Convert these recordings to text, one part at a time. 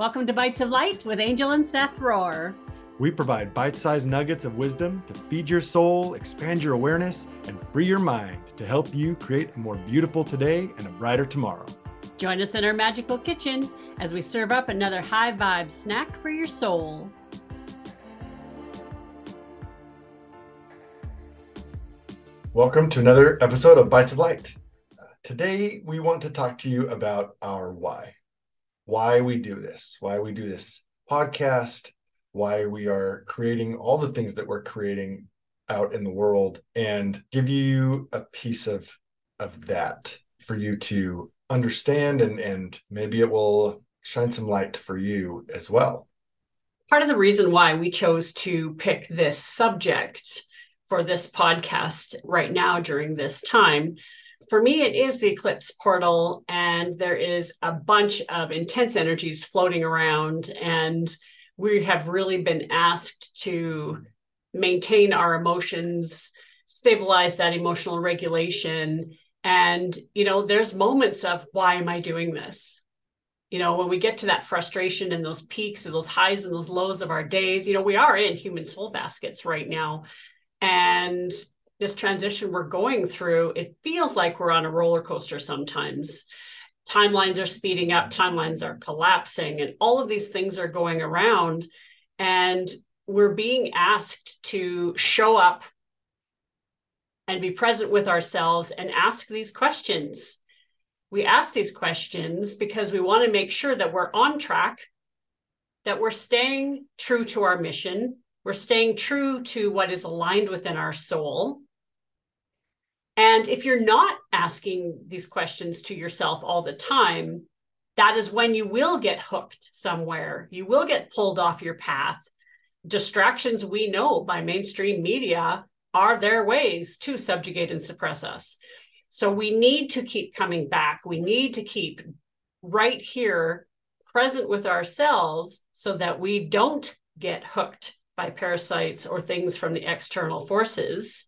Welcome to Bytes of Light with Angel and Seth Rohrer. We provide bite sized nuggets of wisdom to feed your soul, expand your awareness, and free your mind to help you create a more beautiful today and a brighter tomorrow. Join us in our magical kitchen as we serve up another high vibe snack for your soul. Welcome to another episode of Bytes of Light. Uh, today, we want to talk to you about our why. Why we do this, why we do this podcast, why we are creating all the things that we're creating out in the world, and give you a piece of, of that for you to understand and, and maybe it will shine some light for you as well. Part of the reason why we chose to pick this subject for this podcast right now during this time. For me, it is the eclipse portal, and there is a bunch of intense energies floating around. And we have really been asked to maintain our emotions, stabilize that emotional regulation. And, you know, there's moments of why am I doing this? You know, when we get to that frustration and those peaks and those highs and those lows of our days, you know, we are in human soul baskets right now. And this transition we're going through, it feels like we're on a roller coaster sometimes. Timelines are speeding up, timelines are collapsing, and all of these things are going around. And we're being asked to show up and be present with ourselves and ask these questions. We ask these questions because we want to make sure that we're on track, that we're staying true to our mission, we're staying true to what is aligned within our soul. And if you're not asking these questions to yourself all the time, that is when you will get hooked somewhere. You will get pulled off your path. Distractions we know by mainstream media are their ways to subjugate and suppress us. So we need to keep coming back. We need to keep right here present with ourselves so that we don't get hooked by parasites or things from the external forces.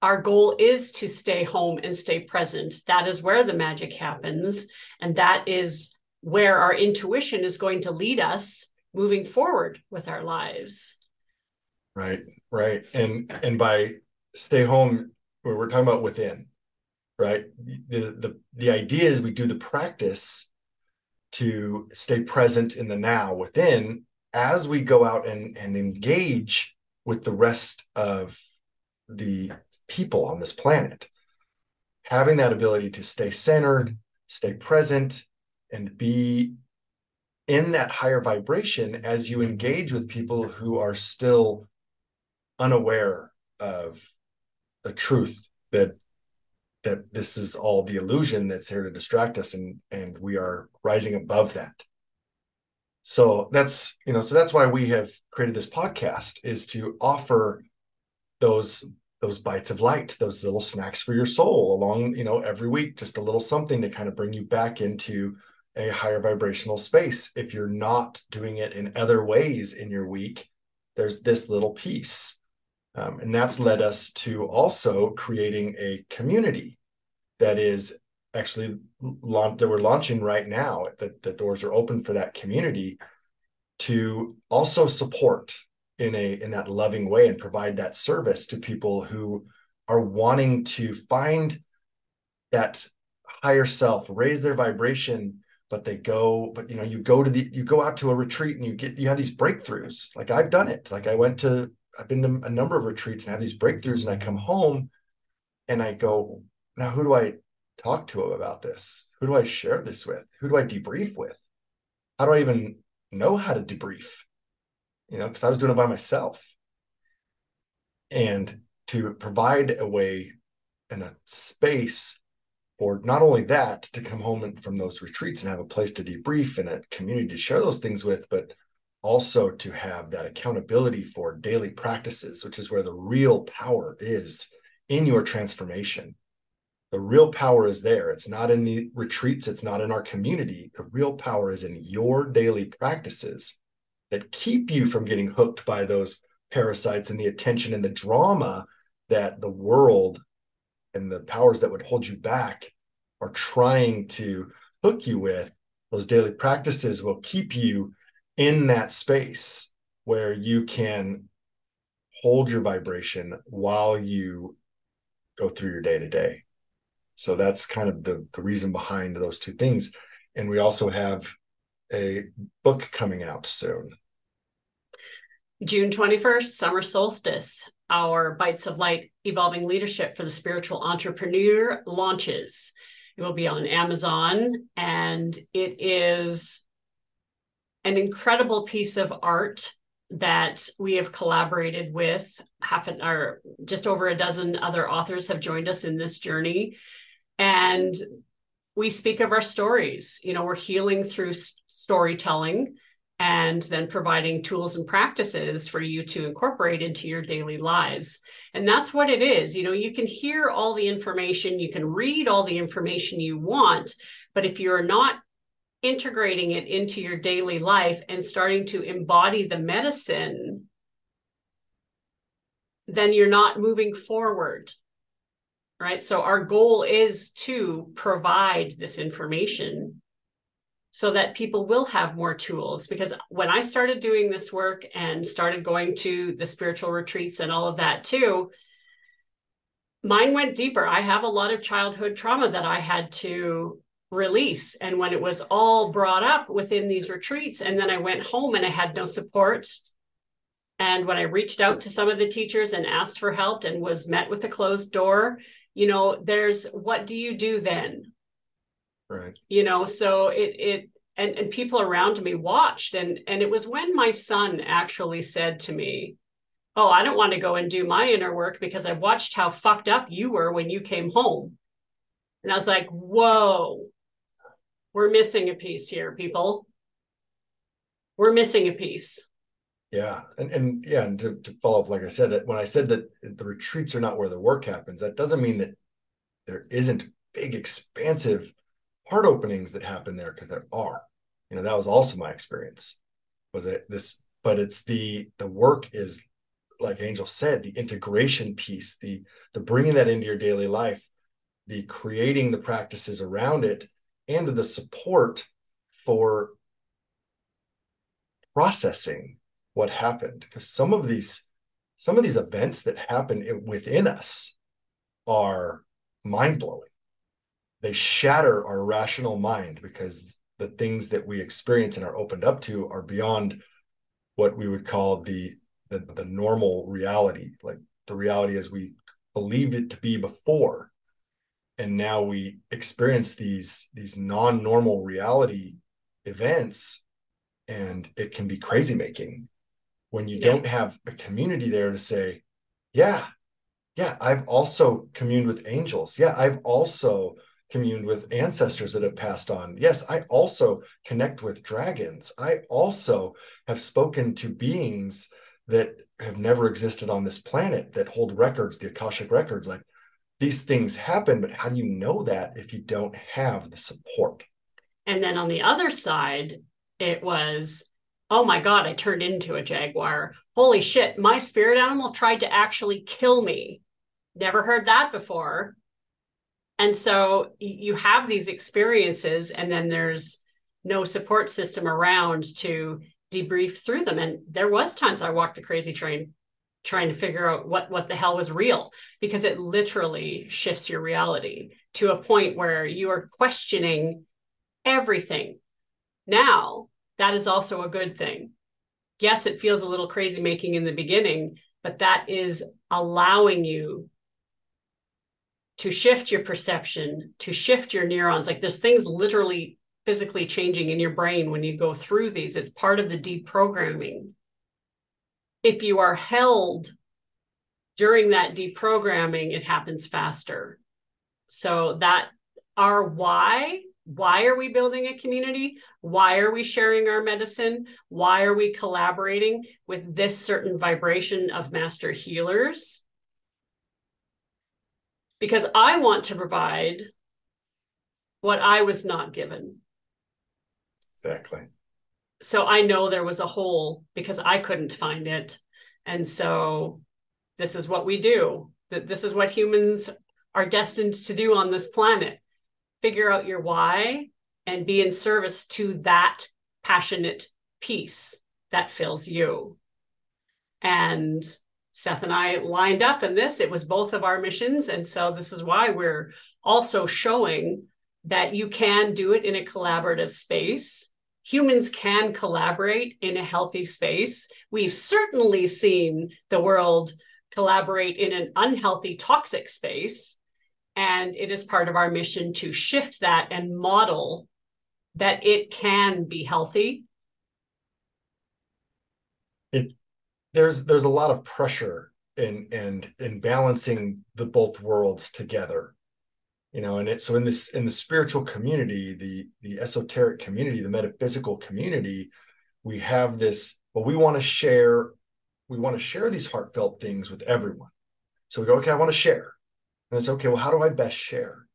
Our goal is to stay home and stay present. That is where the magic happens. And that is where our intuition is going to lead us moving forward with our lives. Right, right. And and by stay home, we're talking about within, right? The the the idea is we do the practice to stay present in the now within as we go out and, and engage with the rest of the people on this planet, having that ability to stay centered, stay present, and be in that higher vibration as you engage with people who are still unaware of the truth that that this is all the illusion that's here to distract us and and we are rising above that. So that's you know so that's why we have created this podcast is to offer those those bites of light those little snacks for your soul along you know every week just a little something to kind of bring you back into a higher vibrational space. If you're not doing it in other ways in your week there's this little piece. Um, and that's led us to also creating a community that is actually that we're launching right now that the doors are open for that community to also support in a in that loving way and provide that service to people who are wanting to find that higher self raise their vibration but they go but you know you go to the you go out to a retreat and you get you have these breakthroughs like i've done it like i went to i've been to a number of retreats and have these breakthroughs and i come home and i go now who do i talk to about this? Who do I share this with? Who do I debrief with? How do I even know how to debrief? You know, because I was doing it by myself. And to provide a way and a space for not only that to come home from those retreats and have a place to debrief and a community to share those things with, but also to have that accountability for daily practices, which is where the real power is in your transformation the real power is there. It's not in the retreats, it's not in our community. The real power is in your daily practices that keep you from getting hooked by those parasites and the attention and the drama that the world and the powers that would hold you back are trying to hook you with those daily practices will keep you in that space where you can hold your vibration while you go through your day to day. So that's kind of the, the reason behind those two things. And we also have a book coming out soon. June 21st, summer solstice, our Bytes of Light Evolving Leadership for the Spiritual Entrepreneur launches. It will be on Amazon and it is an incredible piece of art that we have collaborated with half an or just over a dozen other authors have joined us in this journey and we speak of our stories. You know we're healing through storytelling and then providing tools and practices for you to incorporate into your daily lives. And that's what it is. You know you can hear all the information you can read all the information you want but if you're not integrating it into your daily life and starting to embody the medicine, then you're not moving forward. Right. So, our goal is to provide this information so that people will have more tools. Because when I started doing this work and started going to the spiritual retreats and all of that too, mine went deeper. I have a lot of childhood trauma that I had to release. And when it was all brought up within these retreats, and then I went home and I had no support. And when I reached out to some of the teachers and asked for help and was met with a closed door, you know, there's what do you do then? Right. You know, so it it and, and people around me watched. And and it was when my son actually said to me, Oh, I don't want to go and do my inner work because I watched how fucked up you were when you came home. And I was like, whoa, we're missing a piece here, people. We're missing a piece. Yeah. And and yeah, and to, to follow up, like I said, when I said that the retreats are not where the work happens, that doesn't mean that there isn't big, expansive heart openings that happen there, because there are. You know, that was also my experience. Was it this, but it's the the work is like Angel said, the integration piece, the the bringing that into your daily life, the creating the practices around it and the support for processing what happened because some of these some of these events that happen within us are mind-blowing. They shatter our rational mind because the things that we experience and are opened up to are beyond what we would call the the, the normal reality like the reality as we believed it to be before. And now we experience these these non-normal reality events and it can be crazy making when you yeah. don't have a community there to say yeah yeah i've also communed with angels yeah i've also communed with ancestors that have passed on yes i also connect with dragons i also have spoken to beings that have never existed on this planet that hold records the akashic records like these things happen, but how do you know that if you don't have the support? And then on the other side, it was, oh my God, I turned into a jaguar. Holy shit, my spirit animal tried to actually kill me. Never heard that before. And so you have these experiences, and then there's no support system around to debrief through them. And there was times I walked the crazy train trying to figure out what what the hell was real because it literally shifts your reality to a point where you are questioning everything now that is also a good thing. Yes it feels a little crazy making in the beginning but that is allowing you to shift your perception to shift your neurons. Like there's things literally physically changing in your brain when you go through these. It's part of the deprogramming. If you are held during that deprogramming, it happens faster. So that our why, why are we building a community? Why are we sharing our medicine? Why are we collaborating with this certain vibration of master healers? Because I want to provide what I was not given. Exactly so I know there was a hole because I couldn't find it. And so this is what we do. That this is what humans are destined to do on this planet. Figure out your why and be in service to that passionate piece that fills you. And Seth and I lined up in this. It was both of our missions. And so this is why we're also showing that you can do it in a collaborative space. Humans can collaborate in a healthy space. We've certainly seen the world collaborate in an unhealthy, toxic space. And it is part of our mission to shift that and model that it can be healthy. It there's there's a lot of pressure in and in balancing the both worlds together you know and it so in this in the spiritual community the the esoteric community the metaphysical community we have this well we want to share we want to share these heartfelt things with everyone so we go okay i want to share and it's okay well how do i best share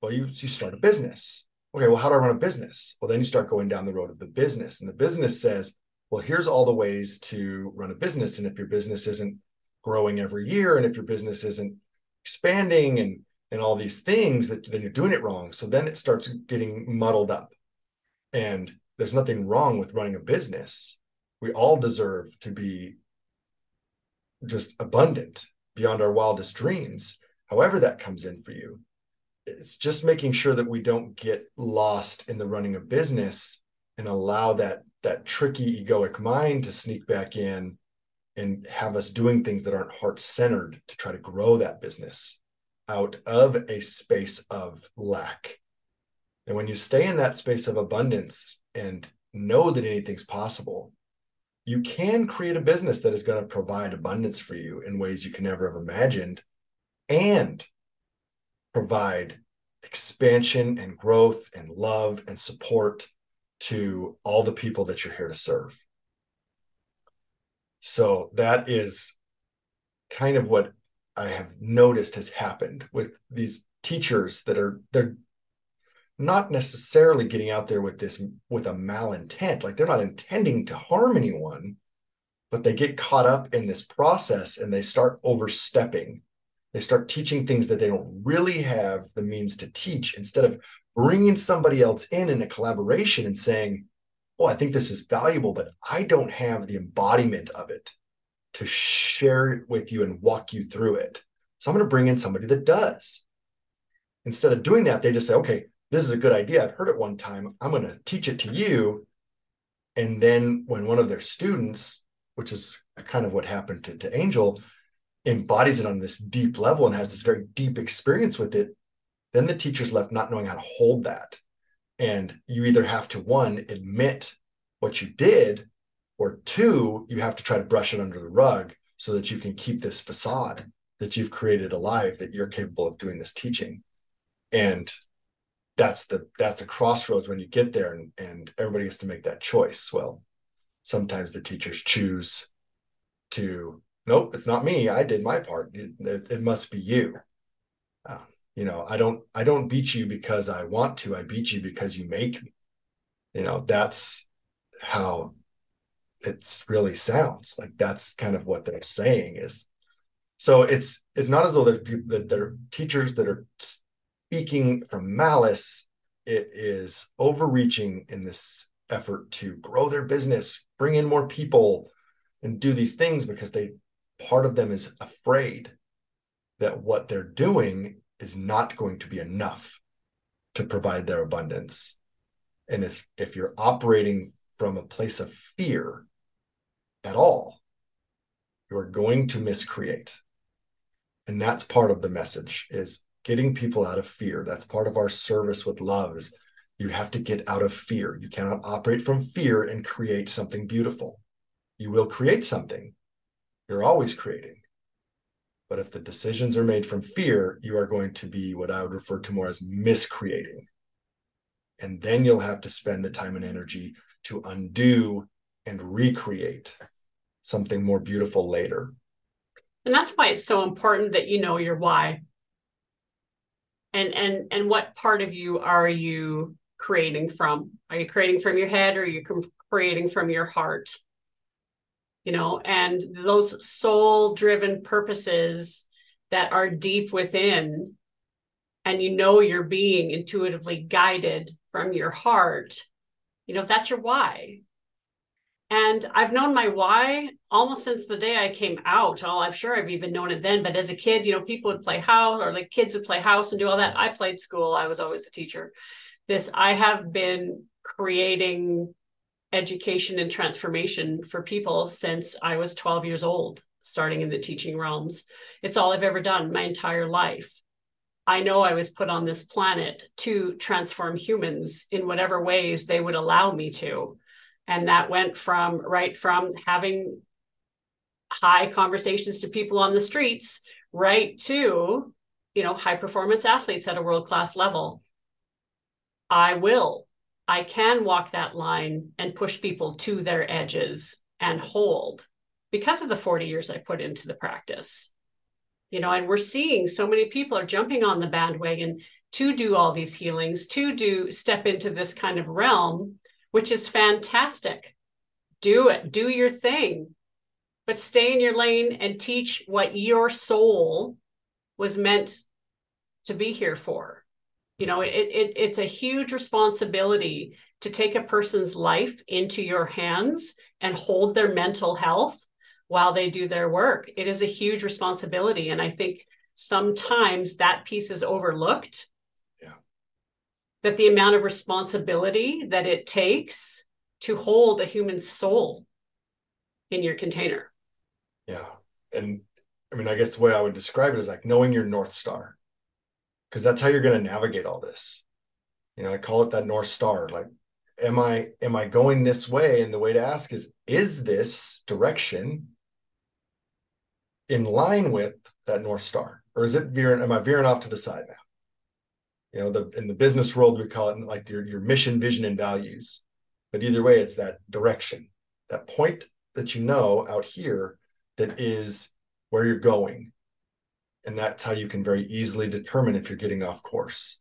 well you you start a business okay well how do i run a business well then you start going down the road of the business and the business says well, here's all the ways to run a business. And if your business isn't growing every year, and if your business isn't expanding and and all these things, that then you're doing it wrong. So then it starts getting muddled up. And there's nothing wrong with running a business. We all deserve to be just abundant beyond our wildest dreams, however that comes in for you. It's just making sure that we don't get lost in the running of business and allow that that tricky egoic mind to sneak back in and have us doing things that aren't heart centered to try to grow that business out of a space of lack. And when you stay in that space of abundance and know that anything's possible, you can create a business that is going to provide abundance for you in ways you can never have imagined and provide expansion and growth and love and support to all the people that you're here to serve. So that is kind of what I have noticed has happened with these teachers that are they're not necessarily getting out there with this with a malintent like they're not intending to harm anyone but they get caught up in this process and they start overstepping they start teaching things that they don't really have the means to teach instead of bringing somebody else in in a collaboration and saying, Oh, I think this is valuable, but I don't have the embodiment of it to share it with you and walk you through it. So I'm going to bring in somebody that does. Instead of doing that, they just say, Okay, this is a good idea. I've heard it one time. I'm going to teach it to you. And then when one of their students, which is kind of what happened to, to Angel, embodies it on this deep level and has this very deep experience with it, then the teacher's left not knowing how to hold that. And you either have to, one, admit what you did, or two, you have to try to brush it under the rug so that you can keep this facade that you've created alive that you're capable of doing this teaching. And that's the that's the crossroads when you get there and, and everybody gets to make that choice. Well, sometimes the teachers choose to nope, it's not me. I did my part. It, it, it must be you. Uh, you know i don't i don't beat you because i want to i beat you because you make me you know that's how it's really sounds like that's kind of what they're saying is so it's it's not as though they're, that they're teachers that are speaking from malice it is overreaching in this effort to grow their business bring in more people and do these things because they part of them is afraid that what they're doing is not going to be enough to provide their abundance. And if, if you're operating from a place of fear at all, you're going to miscreate. And that's part of the message is getting people out of fear. That's part of our service with love is you have to get out of fear. You cannot operate from fear and create something beautiful. You will create something. You're always creating. But if the decisions are made from fear, you are going to be what I would refer to more as miscreating. And then you'll have to spend the time and energy to undo and recreate something more beautiful later. And that's why it's so important that you know your why. And and and what part of you are you creating from? Are you creating from your head or are you creating from your heart? You know, and those soul driven purposes that are deep within and you know you're being intuitively guided from your heart, you know, that's your why. And I've known my why almost since the day I came out. Oh, I'm sure I've even known it then. But as a kid, you know, people would play house or like kids would play house and do all that. I played school. I was always a teacher. This, I have been creating education and transformation for people since I was 12 years old, starting in the teaching realms. It's all I've ever done my entire life. I know I was put on this planet to transform humans in whatever ways they would allow me to. And that went from right from having high conversations to people on the streets right to, you know, high performance athletes at a world class level. I will. I can walk that line and push people to their edges and hold because of the 40 years I put into the practice. You know and we're seeing so many people are jumping on the bandwagon to do all these healings to do step into this kind of realm which is fantastic. Do it. Do your thing. But stay in your lane and teach what your soul was meant to be here for you know it, it it's a huge responsibility to take a person's life into your hands and hold their mental health while they do their work. It is a huge responsibility. And I think sometimes that piece is overlooked. Yeah. That the amount of responsibility that it takes to hold a human soul in your container. Yeah. And I mean, I guess the way I would describe it is like knowing your North Star, because that's how you're going to navigate all this. You know, I call it that North Star. Like, am I am I going this way? And the way to ask is, is this direction in line with that north star or is it veering am i veering off to the side now you know the in the business world we call it like your, your mission vision and values but either way it's that direction that point that you know out here that is where you're going and that's how you can very easily determine if you're getting off course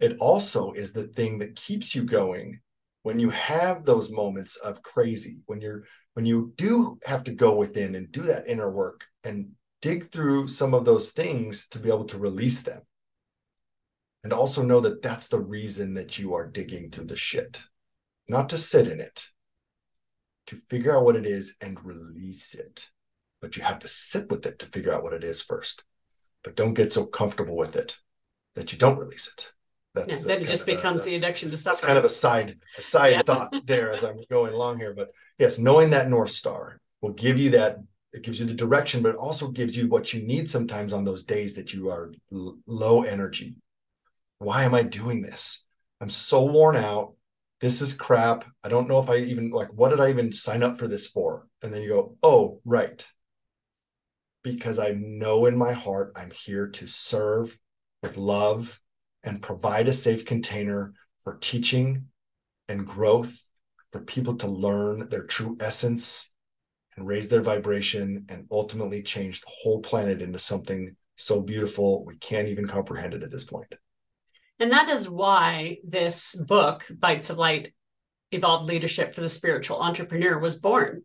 it also is the thing that keeps you going when you have those moments of crazy when you're when you do have to go within and do that inner work and dig through some of those things to be able to release them. And also know that that's the reason that you are digging through the shit, not to sit in it, to figure out what it is and release it. But you have to sit with it to figure out what it is first. But don't get so comfortable with it that you don't release it. That's yeah, then it just becomes the addiction to suffering. It's kind of a side a side yeah. thought there as I'm going along here. But yes, knowing that North Star will give you that it gives you the direction, but it also gives you what you need sometimes on those days that you are l- low energy. Why am I doing this? I'm so worn out. This is crap. I don't know if I even like what did I even sign up for this for? And then you go, oh, right. Because I know in my heart I'm here to serve with love and provide a safe container for teaching and growth for people to learn their true essence and raise their vibration and ultimately change the whole planet into something so beautiful we can't even comprehend it at this point. And that is why this book, Bytes of Light Evolved Leadership for the Spiritual Entrepreneur, was born.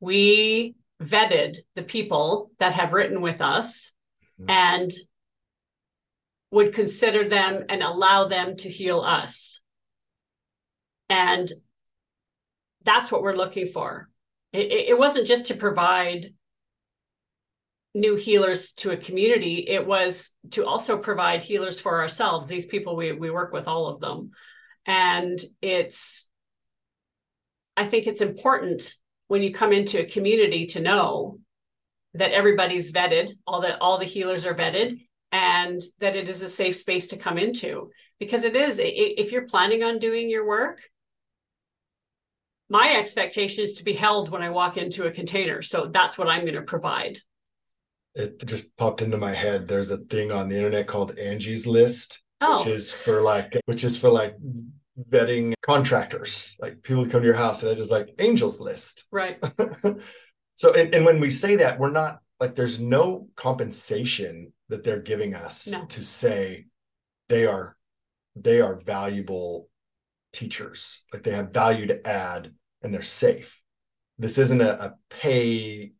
We vetted the people that have written with us mm-hmm. and would consider them and allow them to heal us. And that's what we're looking for it, it wasn't just to provide new healers to a community it was to also provide healers for ourselves these people we we work with all of them and it's i think it's important when you come into a community to know that everybody's vetted all the all the healers are vetted and that it is a safe space to come into because it is if you're planning on doing your work my expectation is to be held when I walk into a container. So that's what I'm going to provide. It just popped into my head. There's a thing on the internet called Angie's List, oh. which is for like, which is for like vetting contractors. Like people come to your house and it's just like Angels List. Right. so, and, and when we say that, we're not like there's no compensation that they're giving us no. to say they are they are valuable teachers like they have value to add and they're safe. This isn't a, a pay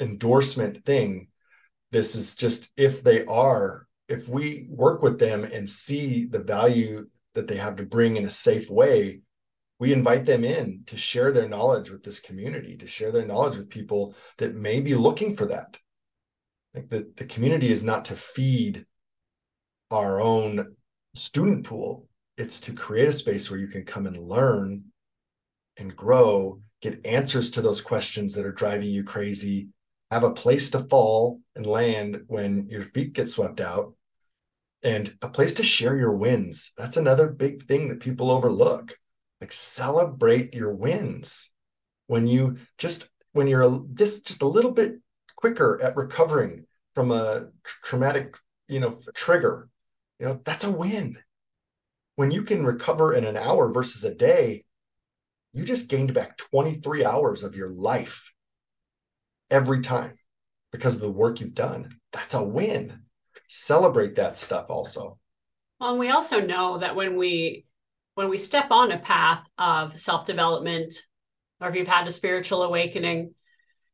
endorsement thing. This is just if they are if we work with them and see the value that they have to bring in a safe way, we invite them in to share their knowledge with this community, to share their knowledge with people that may be looking for that. Like the, the community is not to feed our own student pool, it's to create a space where you can come and learn and grow, get answers to those questions that are driving you crazy, have a place to fall and land when your feet get swept out, and a place to share your wins. That's another big thing that people overlook. Like celebrate your wins. When you just when you're a, this just a little bit quicker at recovering from a traumatic, you know, trigger, you know, that's a win. When you can recover in an hour versus a day, you just gained back 23 hours of your life every time because of the work you've done. That's a win. Celebrate that stuff also. Well, and we also know that when we when we step on a path of self-development or if you've had a spiritual awakening,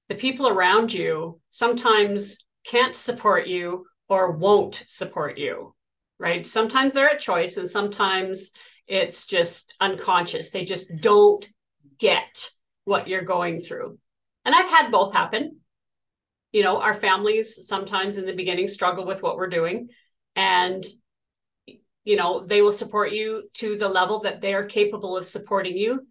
the people around you sometimes can't support you or won't support you, right? Sometimes they're a choice and sometimes it's just unconscious. They just don't get what you're going through. And I've had both happen. You know, our families sometimes in the beginning struggle with what we're doing. And, you know, they will support you to the level that they are capable of supporting you.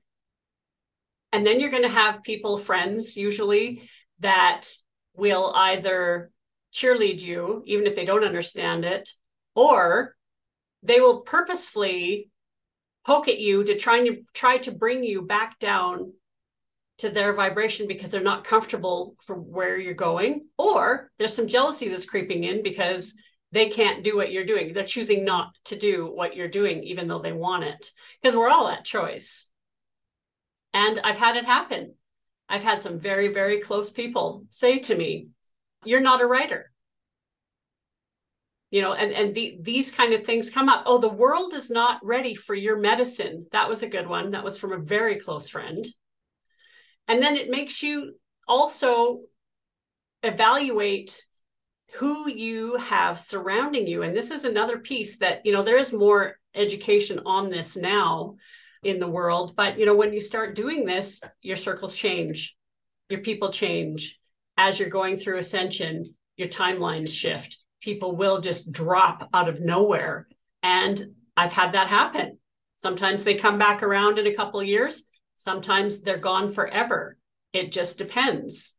And then you're going to have people, friends usually, that will either cheerlead you, even if they don't understand it, or they will purposefully poke at you to try and try to bring you back down to their vibration because they're not comfortable for where you're going or there's some jealousy that's creeping in because they can't do what you're doing. They're choosing not to do what you're doing even though they want it because we're all at choice. And i've had it happen. I've had some very very close people say to me you're not a writer. You know and and the, these kind of things come up. Oh the world is not ready for your medicine. That was a good one. That was from a very close friend and then it makes you also evaluate who you have surrounding you and this is another piece that you know there is more education on this now in the world but you know when you start doing this your circles change your people change as you're going through ascension your timelines shift people will just drop out of nowhere. And I've had that happen. Sometimes they come back around in a couple of years, sometimes they're gone forever. It just depends.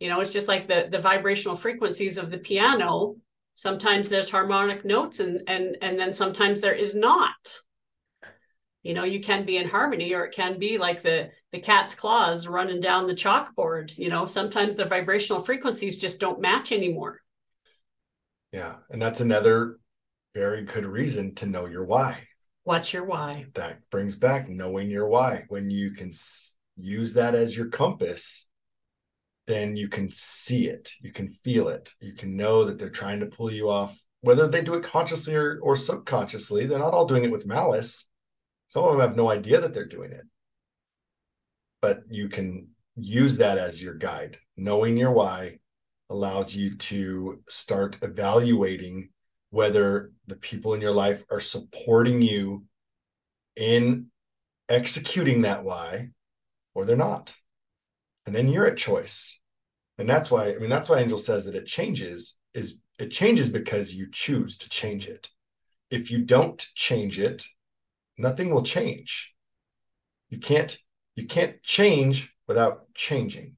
You know, it's just like the the vibrational frequencies of the piano. Sometimes there's harmonic notes and and and then sometimes there is not. You know, you can be in harmony or it can be like the the cat's claws running down the chalkboard. You know, sometimes the vibrational frequencies just don't match anymore. Yeah. And that's another very good reason to know your why. What's your why? That brings back knowing your why. When you can use that as your compass, then you can see it, you can feel it, you can know that they're trying to pull you off, whether they do it consciously or, or subconsciously. They're not all doing it with malice. Some of them have no idea that they're doing it. But you can use that as your guide, knowing your why, allows you to start evaluating whether the people in your life are supporting you in executing that why or they're not. And then you're at choice. And that's why, I mean, that's why Angel says that it changes, is it changes because you choose to change it. If you don't change it, nothing will change. You can't, you can't change without changing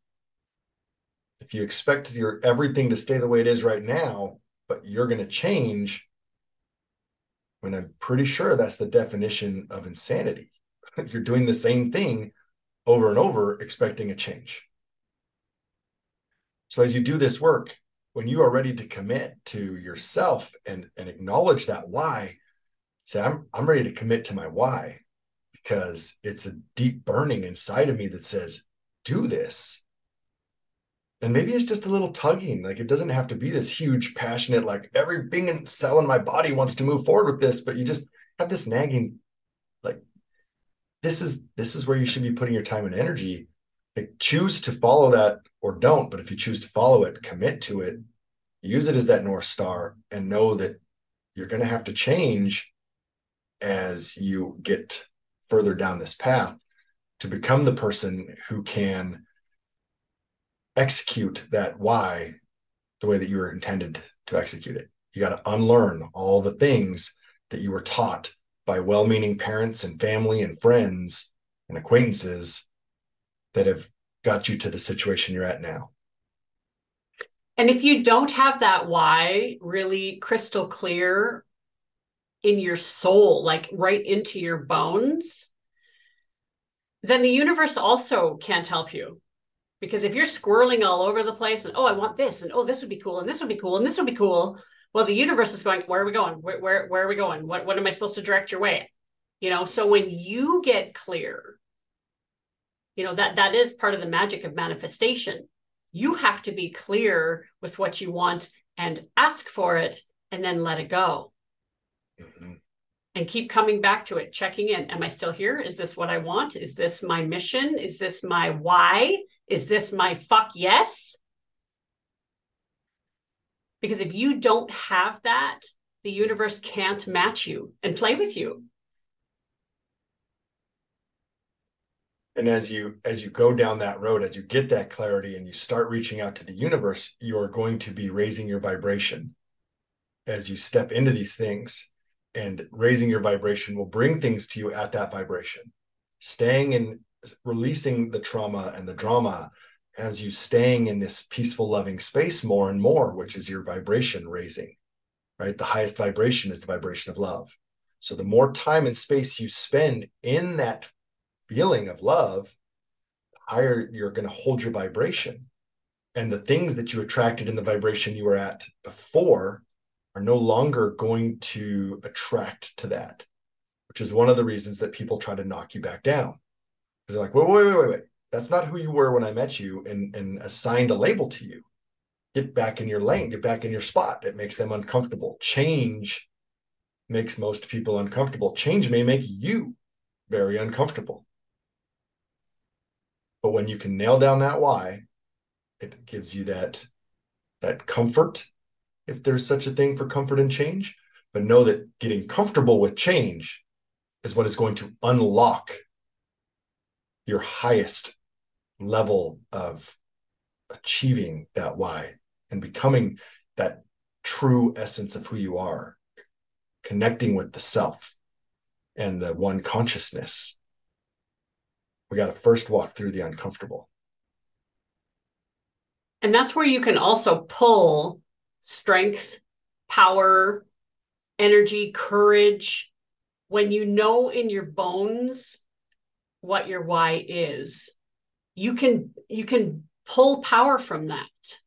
if you expect your everything to stay the way it is right now, but you're going to change, mean, I'm pretty sure that's the definition of insanity. you're doing the same thing over and over, expecting a change. So as you do this work, when you are ready to commit to yourself and, and acknowledge that why, say, I'm I'm ready to commit to my why because it's a deep burning inside of me that says, do this and maybe it's just a little tugging like it doesn't have to be this huge passionate like every being and cell in my body wants to move forward with this but you just have this nagging like this is this is where you should be putting your time and energy. Like choose to follow that or don't but if you choose to follow it commit to it use it as that north star and know that you're going to have to change as you get further down this path to become the person who can execute that why the way that you were intended to execute it. You got to unlearn all the things that you were taught by well meaning parents and family and friends and acquaintances that have got you to the situation you're at now. And if you don't have that why really crystal clear in your soul, like right into your bones, then the universe also can't help you. Because if you're squirreling all over the place and, oh, I want this, and oh, this would be cool, and this would be cool, and this would be cool. Well, the universe is going, where are we going? Where, where, where are we going? What, what am I supposed to direct your way? You know, so when you get clear, you know, that that is part of the magic of manifestation. You have to be clear with what you want and ask for it and then let it go. Mm-hmm and keep coming back to it, checking in. Am I still here? Is this what I want? Is this my mission? Is this my why? Is this my fuck yes? Because if you don't have that, the universe can't match you and play with you. And as you as you go down that road, as you get that clarity and you start reaching out to the universe, you're going to be raising your vibration as you step into these things and raising your vibration will bring things to you at that vibration. Staying in releasing the trauma and the drama as you staying in this peaceful, loving space more and more, which is your vibration raising, right? The highest vibration is the vibration of love. So the more time and space you spend in that feeling of love, the higher you're going to hold your vibration. And the things that you attracted in the vibration you were at before are no longer going to attract to that, which is one of the reasons that people try to knock you back down. They're like, wait, wait, wait, wait, wait. That's not who you were when I met you and, and assigned a label to you. Get back in your lane, get back in your spot. It makes them uncomfortable. Change makes most people uncomfortable. Change may make you very uncomfortable. But when you can nail down that why, it gives you that that comfort if there's such a thing for comfort and change, but know that getting comfortable with change is what is going to unlock your highest level of achieving that why and becoming that true essence of who you are, connecting with the self and the one consciousness. We got to first walk through the uncomfortable. And that's where you can also pull strength, power, energy, courage, when you know in your bones what your why is, you can you can pull power from that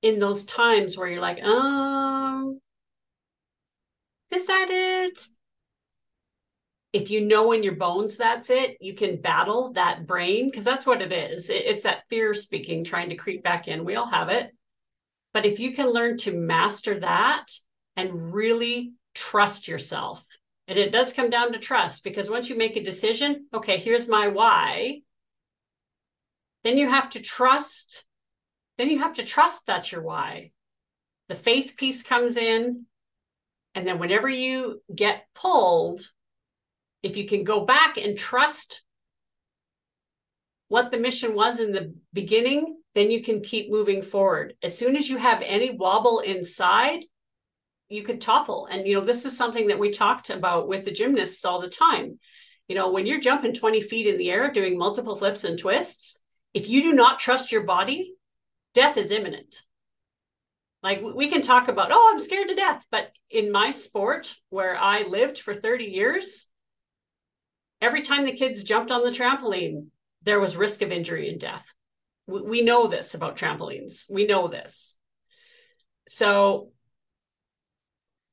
in those times where you're like, um, is that it? If you know in your bones that's it, you can battle that brain because that's what it is. It's that fear speaking, trying to creep back in. We all have it. But if you can learn to master that and really trust yourself, and it does come down to trust because once you make a decision, okay, here's my why, then you have to trust. Then you have to trust that's your why. The faith piece comes in. And then whenever you get pulled, if you can go back and trust what the mission was in the beginning, then you can keep moving forward. As soon as you have any wobble inside, you could topple. And, you know, this is something that we talked about with the gymnasts all the time. You know, when you're jumping 20 feet in the air doing multiple flips and twists, if you do not trust your body, death is imminent. Like we can talk about, oh, I'm scared to death. But in my sport where I lived for 30 years, every time the kids jumped on the trampoline, there was risk of injury and death we know this about trampolines. We know this. So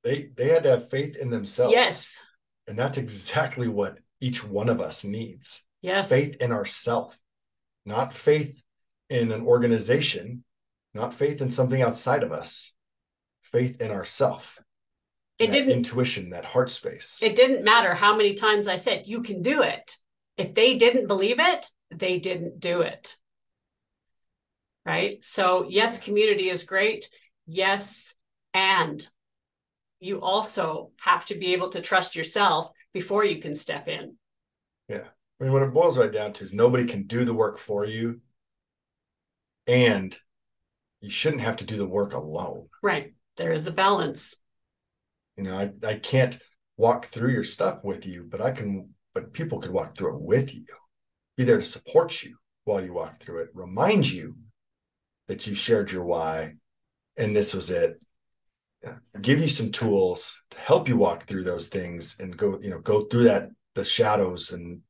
they they had to have faith in themselves. Yes. And that's exactly what each one of us needs. Yes. Faith in ourself, not faith in an organization, not faith in something outside of us. Faith in ourself. It didn't intuition, that heart space. It didn't matter how many times I said you can do it. If they didn't believe it, they didn't do it right? So, yes, community is great. Yes, and you also have to be able to trust yourself before you can step in. Yeah. I mean, what it boils right down to is nobody can do the work for you. And you shouldn't have to do the work alone. Right. There is a balance. You know, I, I can't walk through your stuff with you, but I can, but people could walk through it with you, be there to support you while you walk through it, remind you that you shared your why and this was it. Give you some tools to help you walk through those things and go, you know, go through that the shadows and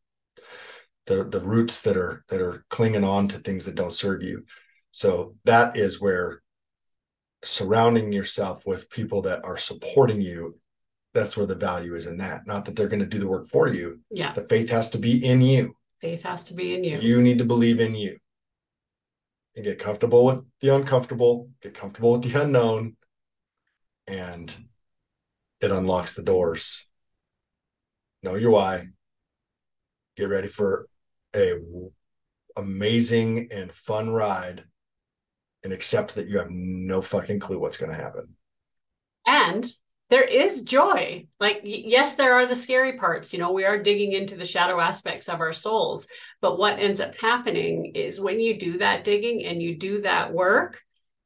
the the roots that are that are clinging on to things that don't serve you. So that is where surrounding yourself with people that are supporting you that's where the value is in that. Not that they're going to do the work for you. Yeah. The faith has to be in you. Faith has to be in you. You need to believe in you and get comfortable with the uncomfortable get comfortable with the unknown and it unlocks the doors. Know your why. Get ready for a amazing and fun ride and accept that you have no fucking clue what's going to happen. And there is joy. Like, yes, there are the scary parts. You know, we are digging into the shadow aspects of our souls. But what ends up happening is when you do that digging and you do that work,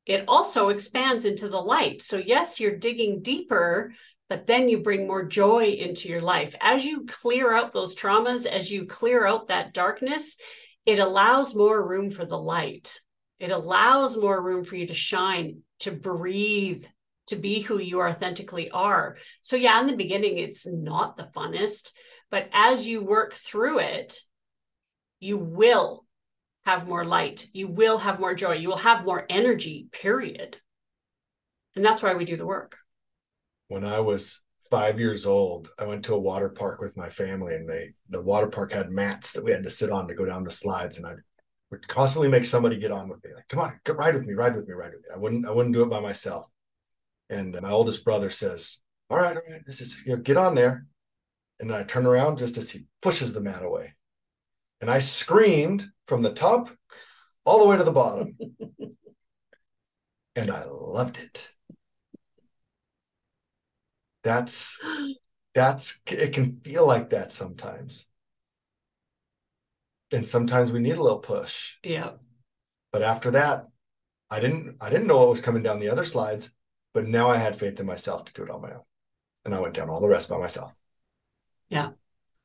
it also expands into the light. So, yes, you're digging deeper, but then you bring more joy into your life. As you clear out those traumas, as you clear out that darkness, it allows more room for the light. It allows more room for you to shine, to breathe, to be who you authentically are. So, yeah, in the beginning, it's not the funnest, but as you work through it, you will have more light. You will have more joy. You will have more energy, period. And that's why we do the work. When I was five years old, I went to a water park with my family, and they the water park had mats that we had to sit on to go down the slides. And I would constantly make somebody get on with me, like, "Come on, get, ride with me, ride with me, ride with me." I wouldn't, I wouldn't do it by myself. And uh, my oldest brother says, All right, all right, this is you know, get on there. And I turn around just as he pushes the mat away. And I screamed from the top all the way to the bottom. and I loved it. That's that's it can feel like that sometimes. And sometimes we need a little push. Yeah. But after that, I didn't I didn't know what was coming down the other slides. But now I had faith in myself to do it on my own. And I went down all the rest by myself. Yeah.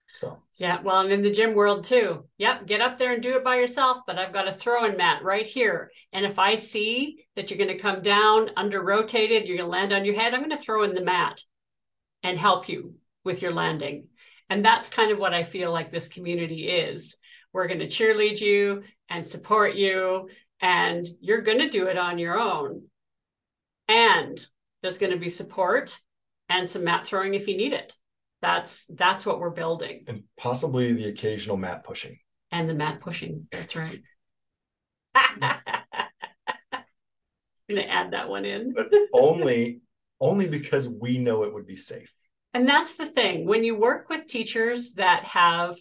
So yeah, well, and in the gym world too. Yep, get up there and do it by yourself. But I've got a throwing mat right here, and if I see that you're going to come down under rotated, you're going to land on your head, I'm going to throw in the mat and help you with your landing. And that's kind of what I feel like this community is. We're going to cheerlead you and support you, and you're going to do it on your own. And there's going to be support and some mat throwing if you need it. That's that's what we're building. And possibly the occasional mat pushing. And the mat pushing. That's right. I'm gonna add that one in. but only only because we know it would be safe. And that's the thing. When you work with teachers that have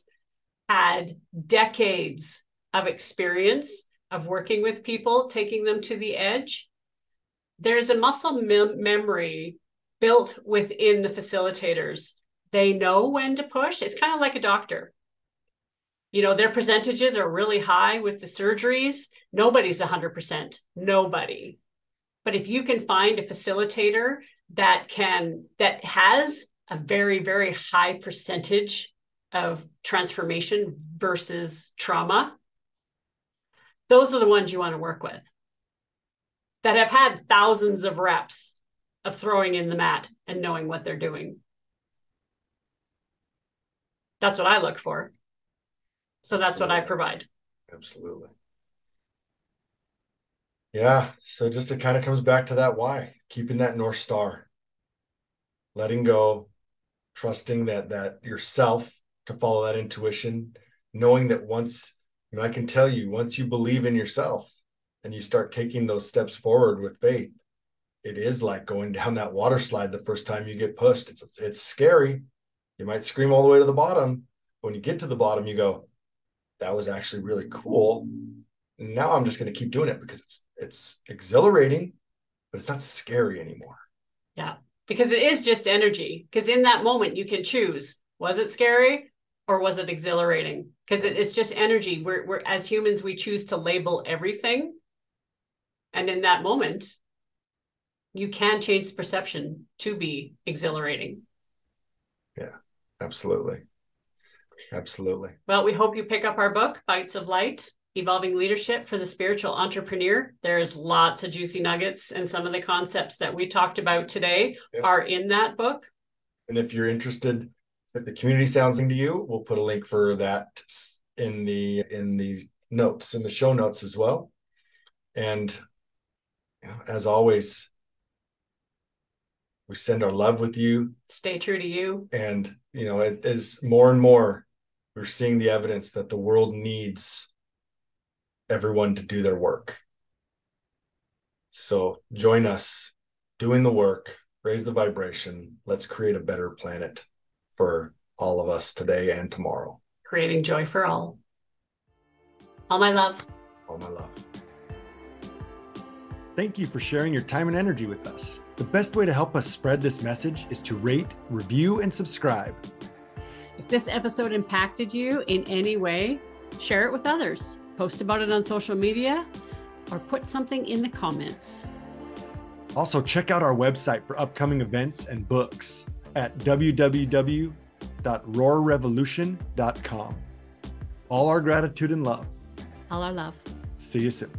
had decades of experience of working with people, taking them to the edge, there's a muscle mem- memory built within the facilitators. They know when to push. It's kind of like a doctor. You know, their percentages are really high with the surgeries. Nobody's 100%. Nobody. But if you can find a facilitator that can, that has a very, very high percentage of transformation versus trauma, those are the ones you want to work with that have had thousands of reps of throwing in the mat and knowing what they're doing. That's what I look for. So that's Absolutely. what I provide. Absolutely. Yeah. So just it kind of comes back to that why, keeping that North Star, letting go, trusting that that yourself to follow that intuition, knowing that once, you know, I can tell you, once you believe in yourself, and you start taking those steps forward with faith, it is like going down that water slide the first time you get pushed. It's it's scary. You might scream all the way to the bottom. When you get to the bottom, you go, "That was actually really cool." now I'm just going to keep doing it because it's it's exhilarating, but it's not scary anymore. Yeah. because it is just energy. Because in that moment, you can choose was it scary or was it exhilarating? Because it, it's just energy. We're, we're, as humans, we choose to label everything. And in that moment, you can change the perception to be exhilarating. Yeah, absolutely. Absolutely. Well, we hope you pick up our book, Bytes of Light Evolving Leadership for the Spiritual Entrepreneur. There's lots of juicy nuggets, and some of the concepts that we talked about today yep. are in that book. And if you're interested, if the community sounds into you, we'll put a link for that in the in the notes in the show notes as well. And as always, we send our love with you. Stay true to you. And you know, it is more and more we're seeing the evidence that the world needs everyone to do their work. So join us doing the work, raise the vibration. Let's create a better planet for all of us today and tomorrow. Creating joy for all. All my love. All my love. Thank you for sharing your time and energy with us. The best way to help us spread this message is to rate, review, and subscribe. If this episode impacted you in any way, share it with others post about it on social media, or put something in the comments. Also, check out our website for upcoming events and books at www.rohrerrevolution.com. All our gratitude and love. All our love. See you soon.